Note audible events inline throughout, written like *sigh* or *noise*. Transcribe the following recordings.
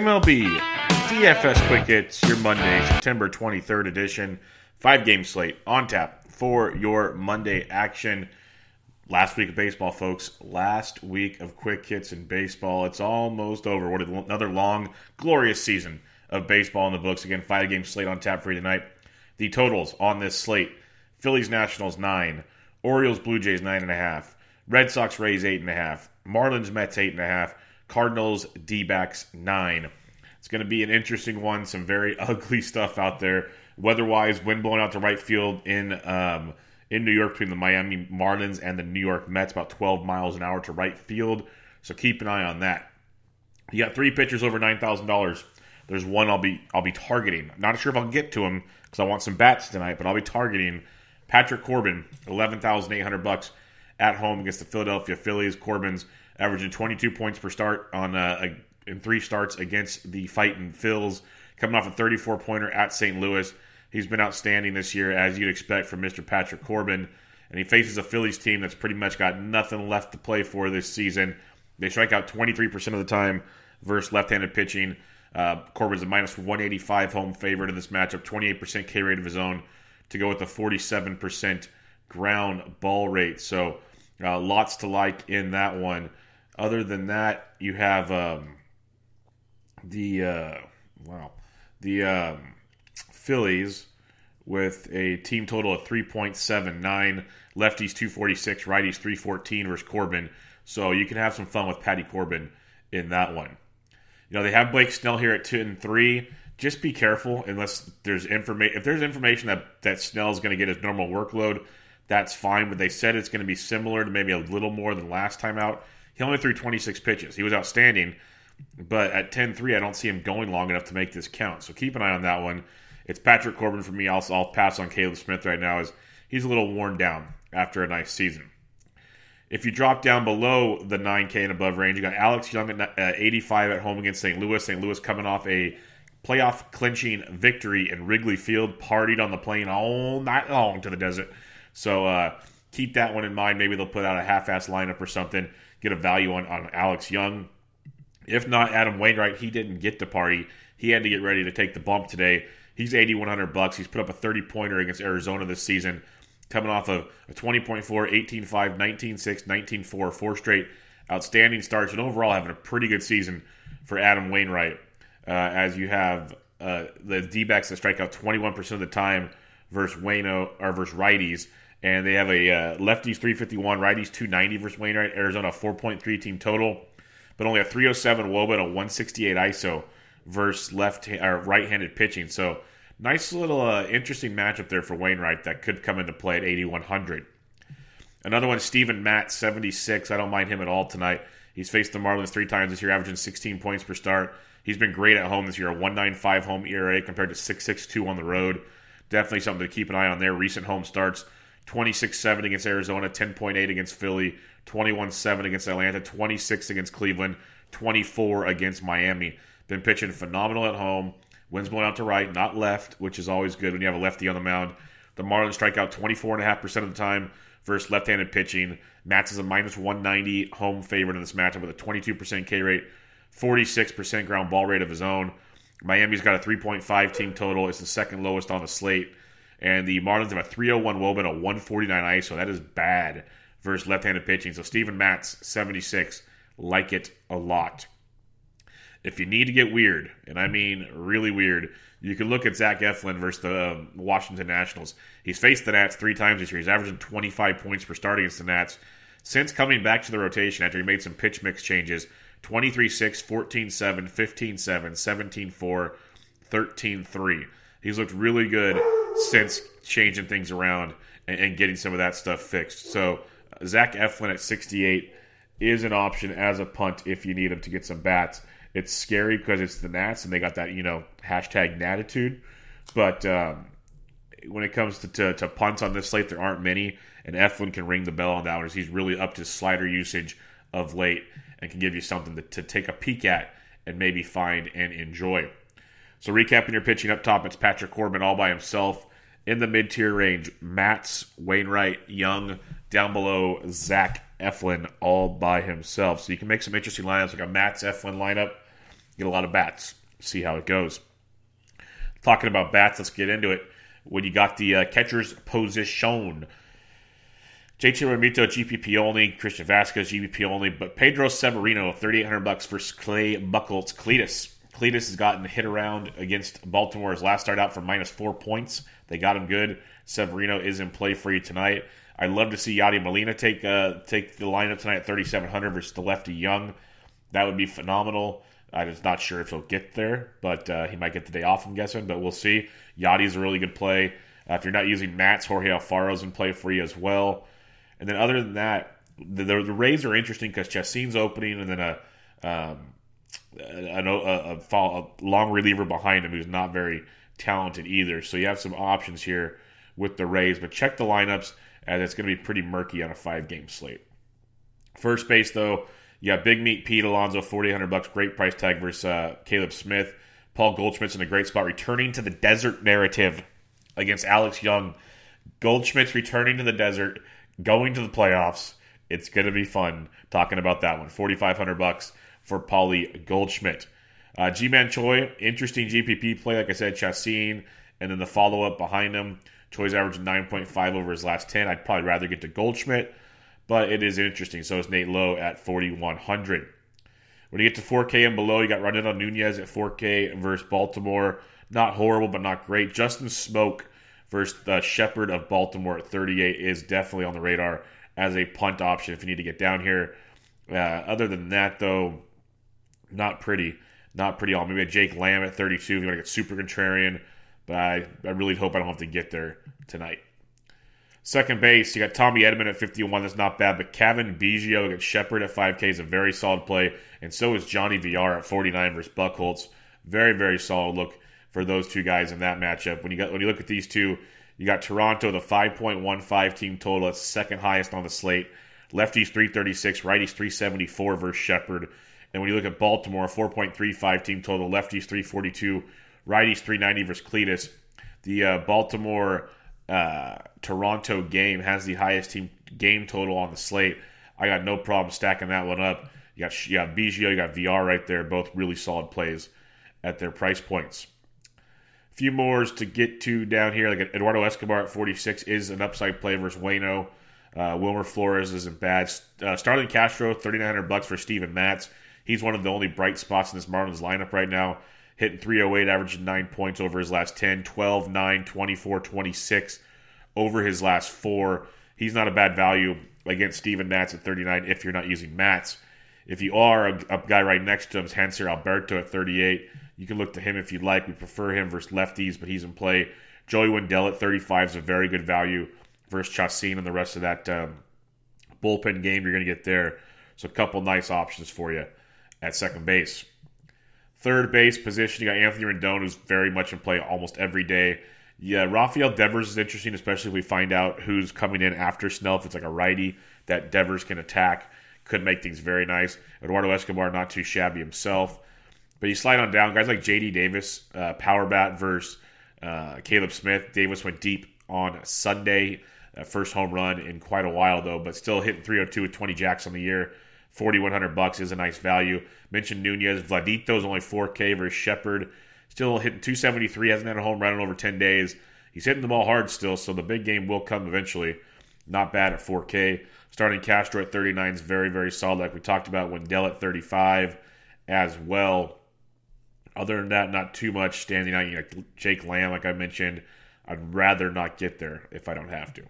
MLB DFS Quick Hits, your Monday, September 23rd edition. Five game slate on tap for your Monday action. Last week of baseball, folks. Last week of quick hits in baseball. It's almost over. What another long, glorious season of baseball in the books. Again, five game slate on tap for you tonight. The totals on this slate Phillies Nationals, nine. Orioles Blue Jays, nine and a half. Red Sox Rays, eight and a half. Marlins Mets, eight and a half. Cardinals D backs, nine. It's going to be an interesting one. Some very *laughs* ugly stuff out there. Weather wise, wind blowing out to right field in um, in New York between the Miami Marlins and the New York Mets, about 12 miles an hour to right field. So keep an eye on that. You got three pitchers over nine thousand dollars. There's one I'll be I'll be targeting. Not sure if I'll get to him because I want some bats tonight, but I'll be targeting Patrick Corbin, eleven thousand eight hundred bucks at home against the Philadelphia Phillies. Corbin's averaging 22 points per start on uh, in three starts against the fighting Phils, coming off a 34 pointer at St. Louis. He's been outstanding this year, as you'd expect from Mr. Patrick Corbin. And he faces a Phillies team that's pretty much got nothing left to play for this season. They strike out 23% of the time versus left handed pitching. Uh, Corbin's a minus 185 home favorite in this matchup, 28% K rate of his own to go with a 47% ground ball rate. So uh, lots to like in that one. Other than that, you have um, the uh, wow the um, Phillies with a team total of 3.79, lefties 246, righties 314 versus Corbin. So you can have some fun with Patty Corbin in that one. You know they have Blake Snell here at two and three. Just be careful unless there's information. If there's information that that Snell's going to get his normal workload, that's fine. But they said it's going to be similar to maybe a little more than last time out. He only threw 26 pitches. He was outstanding, but at 10-3, I don't see him going long enough to make this count. So keep an eye on that one. It's Patrick Corbin for me. I'll, I'll pass on Caleb Smith right now as he's a little worn down after a nice season. If you drop down below the 9K and above range, you got Alex Young at uh, 85 at home against St. Louis. St. Louis coming off a playoff clinching victory in Wrigley Field, partied on the plane all night long to the desert. So uh, keep that one in mind. Maybe they'll put out a half-ass lineup or something. Get a value on, on Alex Young. If not, Adam Wainwright, he didn't get to party. He had to get ready to take the bump today. He's 8100 bucks. He's put up a 30 pointer against Arizona this season, coming off of a 20.4, 18.5, 19.6, 19.4, four straight outstanding starts, and overall having a pretty good season for Adam Wainwright. Uh, as you have uh, the D backs that strike out 21% of the time versus Wayno or versus righties, and they have a uh, lefties 351, righties 290 versus Wainwright. Arizona 4.3 team total, but only a 307 WOBA and a 168 ISO versus left or right-handed pitching. So nice little uh, interesting matchup there for Wainwright that could come into play at 8100. Another one, Steven Matz 76. I don't mind him at all tonight. He's faced the Marlins three times this year, averaging 16 points per start. He's been great at home this year, a 195 home ERA compared to 662 on the road. Definitely something to keep an eye on there. Recent home starts 26 7 against Arizona, 10.8 against Philly, 21 7 against Atlanta, 26 against Cleveland, 24 against Miami. Been pitching phenomenal at home. Wind's blowing out to right, not left, which is always good when you have a lefty on the mound. The Marlins strike out 24.5% of the time versus left handed pitching. Matz is a minus 190 home favorite in this matchup with a 22% K rate, 46% ground ball rate of his own. Miami's got a 3.5 team total. It's the second lowest on the slate. And the Marlins have a 301 Wobin, a 149 ISO. That is bad versus left handed pitching. So Steven Matz, 76. Like it a lot. If you need to get weird, and I mean really weird, you can look at Zach Eflin versus the um, Washington Nationals. He's faced the Nats three times this year. He's averaging 25 points per start against the Nats. Since coming back to the rotation after he made some pitch mix changes, 23 6, 14 7, 15 7, 17 4, 13 3. He's looked really good since changing things around and, and getting some of that stuff fixed. So, Zach Eflin at 68 is an option as a punt if you need him to get some bats. It's scary because it's the Nats and they got that, you know, hashtag natitude. But um, when it comes to, to, to, punts on this slate, there aren't many. And Eflin can ring the bell on that one he's really upped his slider usage of late and can give you something to, to take a peek at and maybe find and enjoy. So, recapping your pitching up top, it's Patrick Corbin all by himself. In the mid tier range, Matz, Wainwright, Young, down below, Zach Eflin all by himself. So you can make some interesting lineups like a Matz Eflin lineup, get a lot of bats, see how it goes. Talking about bats, let's get into it. When you got the uh, catcher's position, JT Realmuto GPP only, Christian Vazquez GPP only, but Pedro Severino 3800 bucks for Clay Buchholz Cletus. Cletus has gotten hit around against Baltimore. His last start out for minus four points. They got him good. Severino is in play for you tonight. I'd love to see Yadi Molina take uh, take the lineup tonight at 3,700 versus the lefty Young. That would be phenomenal. I'm just not sure if he'll get there, but uh, he might get the day off, I'm guessing, but we'll see. Yadi's a really good play. Uh, if you're not using Matz, Jorge Alfaro's in play for you as well. And then other than that, the, the, the Rays are interesting because Chacin's opening and then a, um, a, a, a, a, long reliever behind him who's not very talented either. So you have some options here with the Rays, but check the lineups as it's going to be pretty murky on a five game slate. First base, though, you got Big Meat Pete Alonso, 4800 bucks, great price tag versus uh, Caleb Smith. Paul Goldschmidt's in a great spot, returning to the desert narrative against Alex Young. Goldschmidt's returning to the desert, going to the playoffs. It's going to be fun talking about that one. 4500 bucks for Paulie Goldschmidt. Uh, Ji-Man Choi, interesting GPP play. Like I said, Chacin, and then the follow up behind him. Choi's averaging 9.5 over his last 10. I'd probably rather get to Goldschmidt, but it is interesting. So is Nate Lowe at 4,100. When you get to 4K and below, you got Ronaldo Nunez at 4K versus Baltimore. Not horrible, but not great. Justin Smoak versus the Shepherd of Baltimore at 38 is definitely on the radar as a punt option if you need to get down here. Uh, other than that, though, not pretty. Not pretty all. Maybe a Jake Lamb at 32 if you want to get super contrarian. But I, I really hope I don't have to get there tonight. Second base, you got Tommy Edman at 51. That's not bad. But Cavan Biggio against Shepherd at 5K is a very solid play. And so is Johnny Villar at 49 versus Buchholz. Very, very solid look for those two guys in that matchup. When you got when you look at these two, you got Toronto, the 5.15 team total. That's second highest on the slate. Lefties 336, righties 374 versus Shepherd. And when you look at Baltimore, 4.35 team total, lefties 342, righties 390 versus Cletus. The uh, Baltimore uh, Toronto game has the highest team game total on the slate. I got no problem stacking that one up. You got you got Biggio, you got Villar right there, both really solid plays at their price points. A few more to get to down here, like Eduardo Escobar at 46 is an upside play versus Wayno. Uh, Wilmer Flores isn't bad. Uh, Starlin Castro, 3900 bucks for Steven Matz. He's one of the only bright spots in this Marlins lineup right now. Hitting 308, averaging 9 points over his last 10, 12, 9, 24, 26 over his last four. He's not a bad value against Steven Matz at 39 if you're not using Matz. If you are, a, a guy right next to him is Hanser Alberto at 38. You can look to him if you'd like. We prefer him versus lefties, but he's in play. Joey Wendle at 35 is a very good value versus Chacin and the rest of that um, bullpen game you're going to get there. So a couple nice options for you at second base. Third base position, you got Anthony Rendon, who's very much in play almost every day. Yeah, Rafael Devers is interesting, especially if we find out who's coming in after Snell. If it's like a righty that Devers can attack, could make things very nice. Eduardo Escobar, not too shabby himself. But you slide on down, guys like J.D. Davis, uh, power bat versus uh, Caleb Smith. Davis went deep on Sunday. Uh, first home run in quite a while, though, but still hitting 302 with 20 jacks on the year. 4100 bucks is a nice value. Mentioned Nunez. Vladito's only 4K versus Shepherd. Still hitting 273. Hasn't had a home run in over 10 days. He's hitting the ball hard still, so the big game will come eventually. Not bad at 4K. Starlin Castro at 39 is very, very solid, like we talked about. Wendle at 35 as well. Other than that, not too much standing out. You know, Jake Lamb, like I mentioned, I'd rather not get there if I don't have to.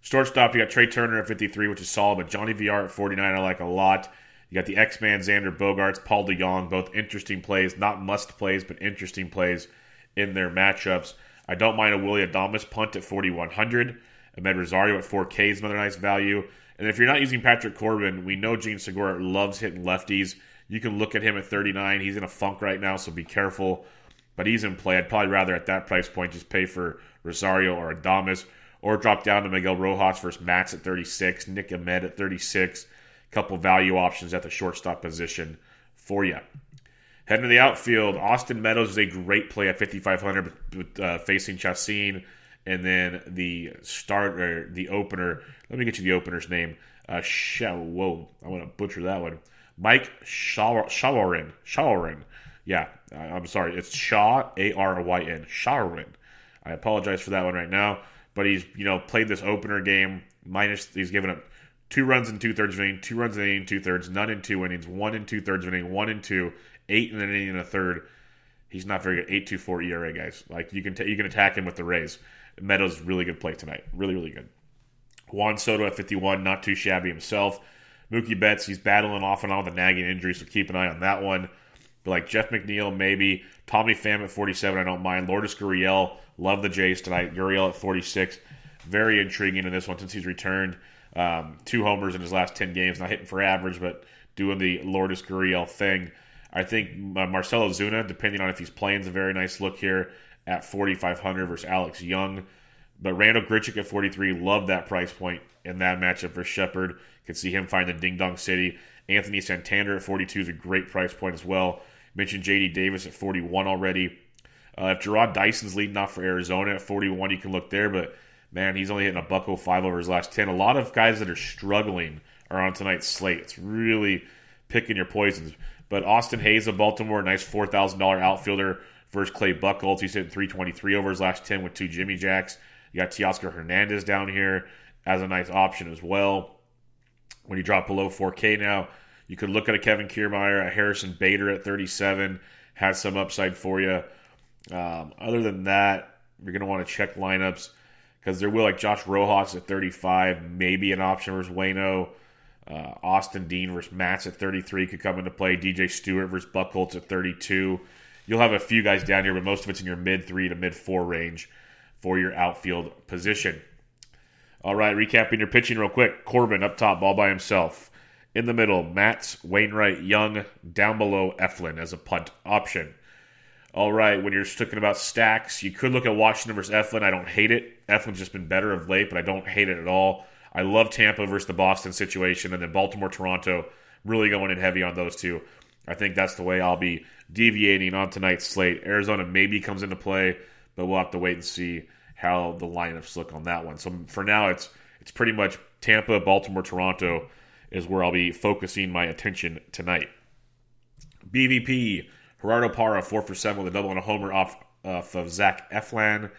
Shortstop, you got Trea Turner at 53, which is solid, but Johnny Villar at 49, I like a lot. You got the X Man Xander Bogaerts, Paul DeJong, both interesting plays, not must plays, but interesting plays in their matchups. I don't mind a Willy Adames punt at 4,100. Amed Rosario at 4K is another nice value. And if you're not using Patrick Corbin, we know Jean Segura loves hitting lefties. You can look at him at 39. He's in a funk right now, so be careful. But he's in play. I'd probably rather at that price point just pay for Rosario or Adames or drop down to Miguel Rojas versus Matz at 36, Nick Ahmed at 36. A couple value options at the shortstop position for you. Heading to the outfield, Austin Meadows is a great play at 5,500 uh, facing Chacin. And then the start or the opener. Let me get you the opener's name. Uh, whoa, I want to butcher that one. Mike Shawaryn. Shawaryn. Yeah, I'm sorry. It's Shaw, A R Y N. Shawaryn. I apologize for that one right now but he's you know played this opener game minus he's given up two runs in two thirds of inning, two runs in inning, two thirds, none in two innings, one in two thirds of inning, one in two, eight in an inning and a third. He's not very good. Eight two four ERA guys. Like you can t- you can attack him with the Rays. Meadows really good play tonight. Really really good. Juan Soto at 51, not too shabby himself. Mookie Betts, he's battling off and on with a nagging injury, so keep an eye on that one. But like Jeff McNeil, maybe Tommy Pham at 47, I don't mind. Lourdes Gurriel, love the Jays tonight. Gurriel at 46, very intriguing in this one since he's returned. Um, two homers in his last 10 games, not hitting for average, but doing the Lourdes Gurriel thing. I think uh, Marcell Ozuna, depending on if he's playing, is a very nice look here at 4,500 versus Alex Young. But Randal Grichuk at 43, love that price point in that matchup for Shepherd. Could see him find the Ding Dong City. Anthony Santander at 42 is a great price point as well. Mentioned JD Davis at 41 already. Uh, if Jarrod Dyson's leading off for Arizona at 41, you can look there. But man, he's only hitting a buck 05 over his last 10. A lot of guys that are struggling are on tonight's slate. It's really picking your poisons. But Austin Hays of Baltimore, nice $4,000 outfielder versus Clay Buchholz. He's hitting 323 over his last 10 with two Jimmy Jacks. You got Teoscar Hernandez down here as a nice option as well. When you drop below 4K now, you could look at a Kevin Kiermaier, a Harrison Bader at 37, has some upside for you. Um, other than that, you're going to want to check lineups because there will, like Josh Rojas at 35, maybe an option versus Wayno. Uh, Austin Dean versus Matz at 33 could come into play. DJ Stewart versus Buchholz at 32. You'll have a few guys down here, but most of it's in your mid three to mid four range for your outfield position. All right, recapping your pitching real quick. Corbin up top, all by himself. In the middle, Matz, Wainwright, Young. Down below, Eflin as a punt option. All right, when you're talking about stacks, you could look at Washington versus Eflin. I don't hate it. Eflin's just been better of late, but I don't hate it at all. I love Tampa versus the Boston situation, and then Baltimore, Toronto, really going in heavy on those two. I think that's the way I'll be deviating on tonight's slate. Arizona maybe comes into play, but we'll have to wait and see how the lineups look on that one. So for now, it's it's pretty much Tampa, Baltimore, Toronto is where I'll be focusing my attention tonight. BVP, Gerardo Parra, 4 for 7 with a double and a homer off, off of Zach Eflin.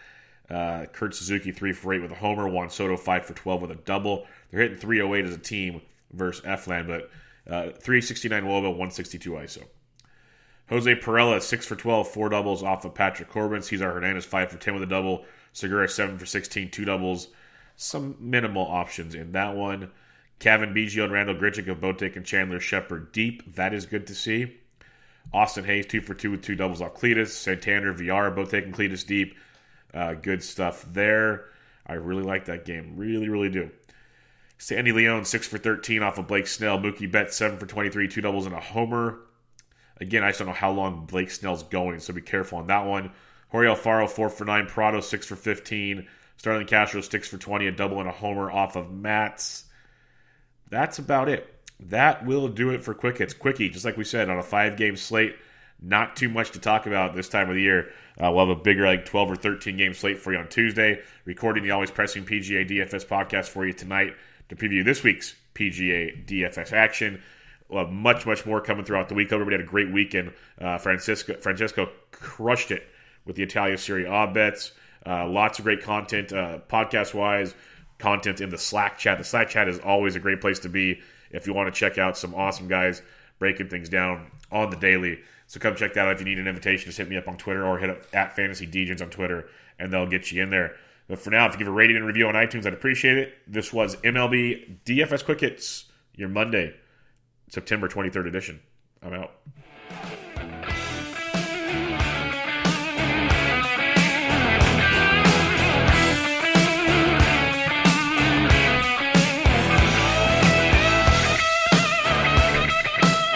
Uh, Kurt Suzuki, 3 for 8 with a homer. Juan Soto, 5 for 12 with a double. They're hitting 308 as a team versus Eflin, but uh, 369 Woba, 162 ISO. Jose Pirela, 6 for 12, 4 doubles off of Patrick Corbin. Cesar Hernandez, 5 for 10 with a double. Segura, 7 for 16, 2 doubles. Some minimal options in that one. Cavan Biggio and Randal Grichuk have both taken Chandler Shepherd deep. That is good to see. Austin Hays, two for two with two doubles off Cletus. Santander, Villar, both taking Cletus deep. Uh, good stuff there. I really like that game. Really, really do. Sandy Leon, 6 for 13 off of Blake Snell. Mookie Betts, 7 for 23, two doubles and a homer. Again, I just don't know how long Blake Snell's going, so be careful on that one. Jorge Alfaro, 4 for 9. Prado, 6 for 15. Starlin Castro, 6 for 20, a double and a homer off of Matz that's about it. That will do it for Quick Hits. Quickie, just like we said, on a five game slate. Not too much to talk about this time of the year. Uh, we'll have a bigger, like 12 or 13 game slate for you on Tuesday. Recording the Always Pressing PGA DFS podcast for you tonight to preview this week's PGA DFS action. We'll have much, much more coming throughout the week. Everybody had a great weekend. Uh, Francisco, Francesco crushed it with the Italia Serie A bets. Uh, lots of great content, uh, podcast wise, content in the Slack chat. The Slack chat is always a great place to be if you want to check out some awesome guys breaking things down on the daily. So come check that out. If you need an invitation, just hit me up on Twitter or hit up at Fantasy Degens on Twitter, and they'll get you in there. But for now, if you give a rating and review on iTunes, I'd appreciate it. This was MLB DFS Quick Hits, your Monday, September 23rd edition.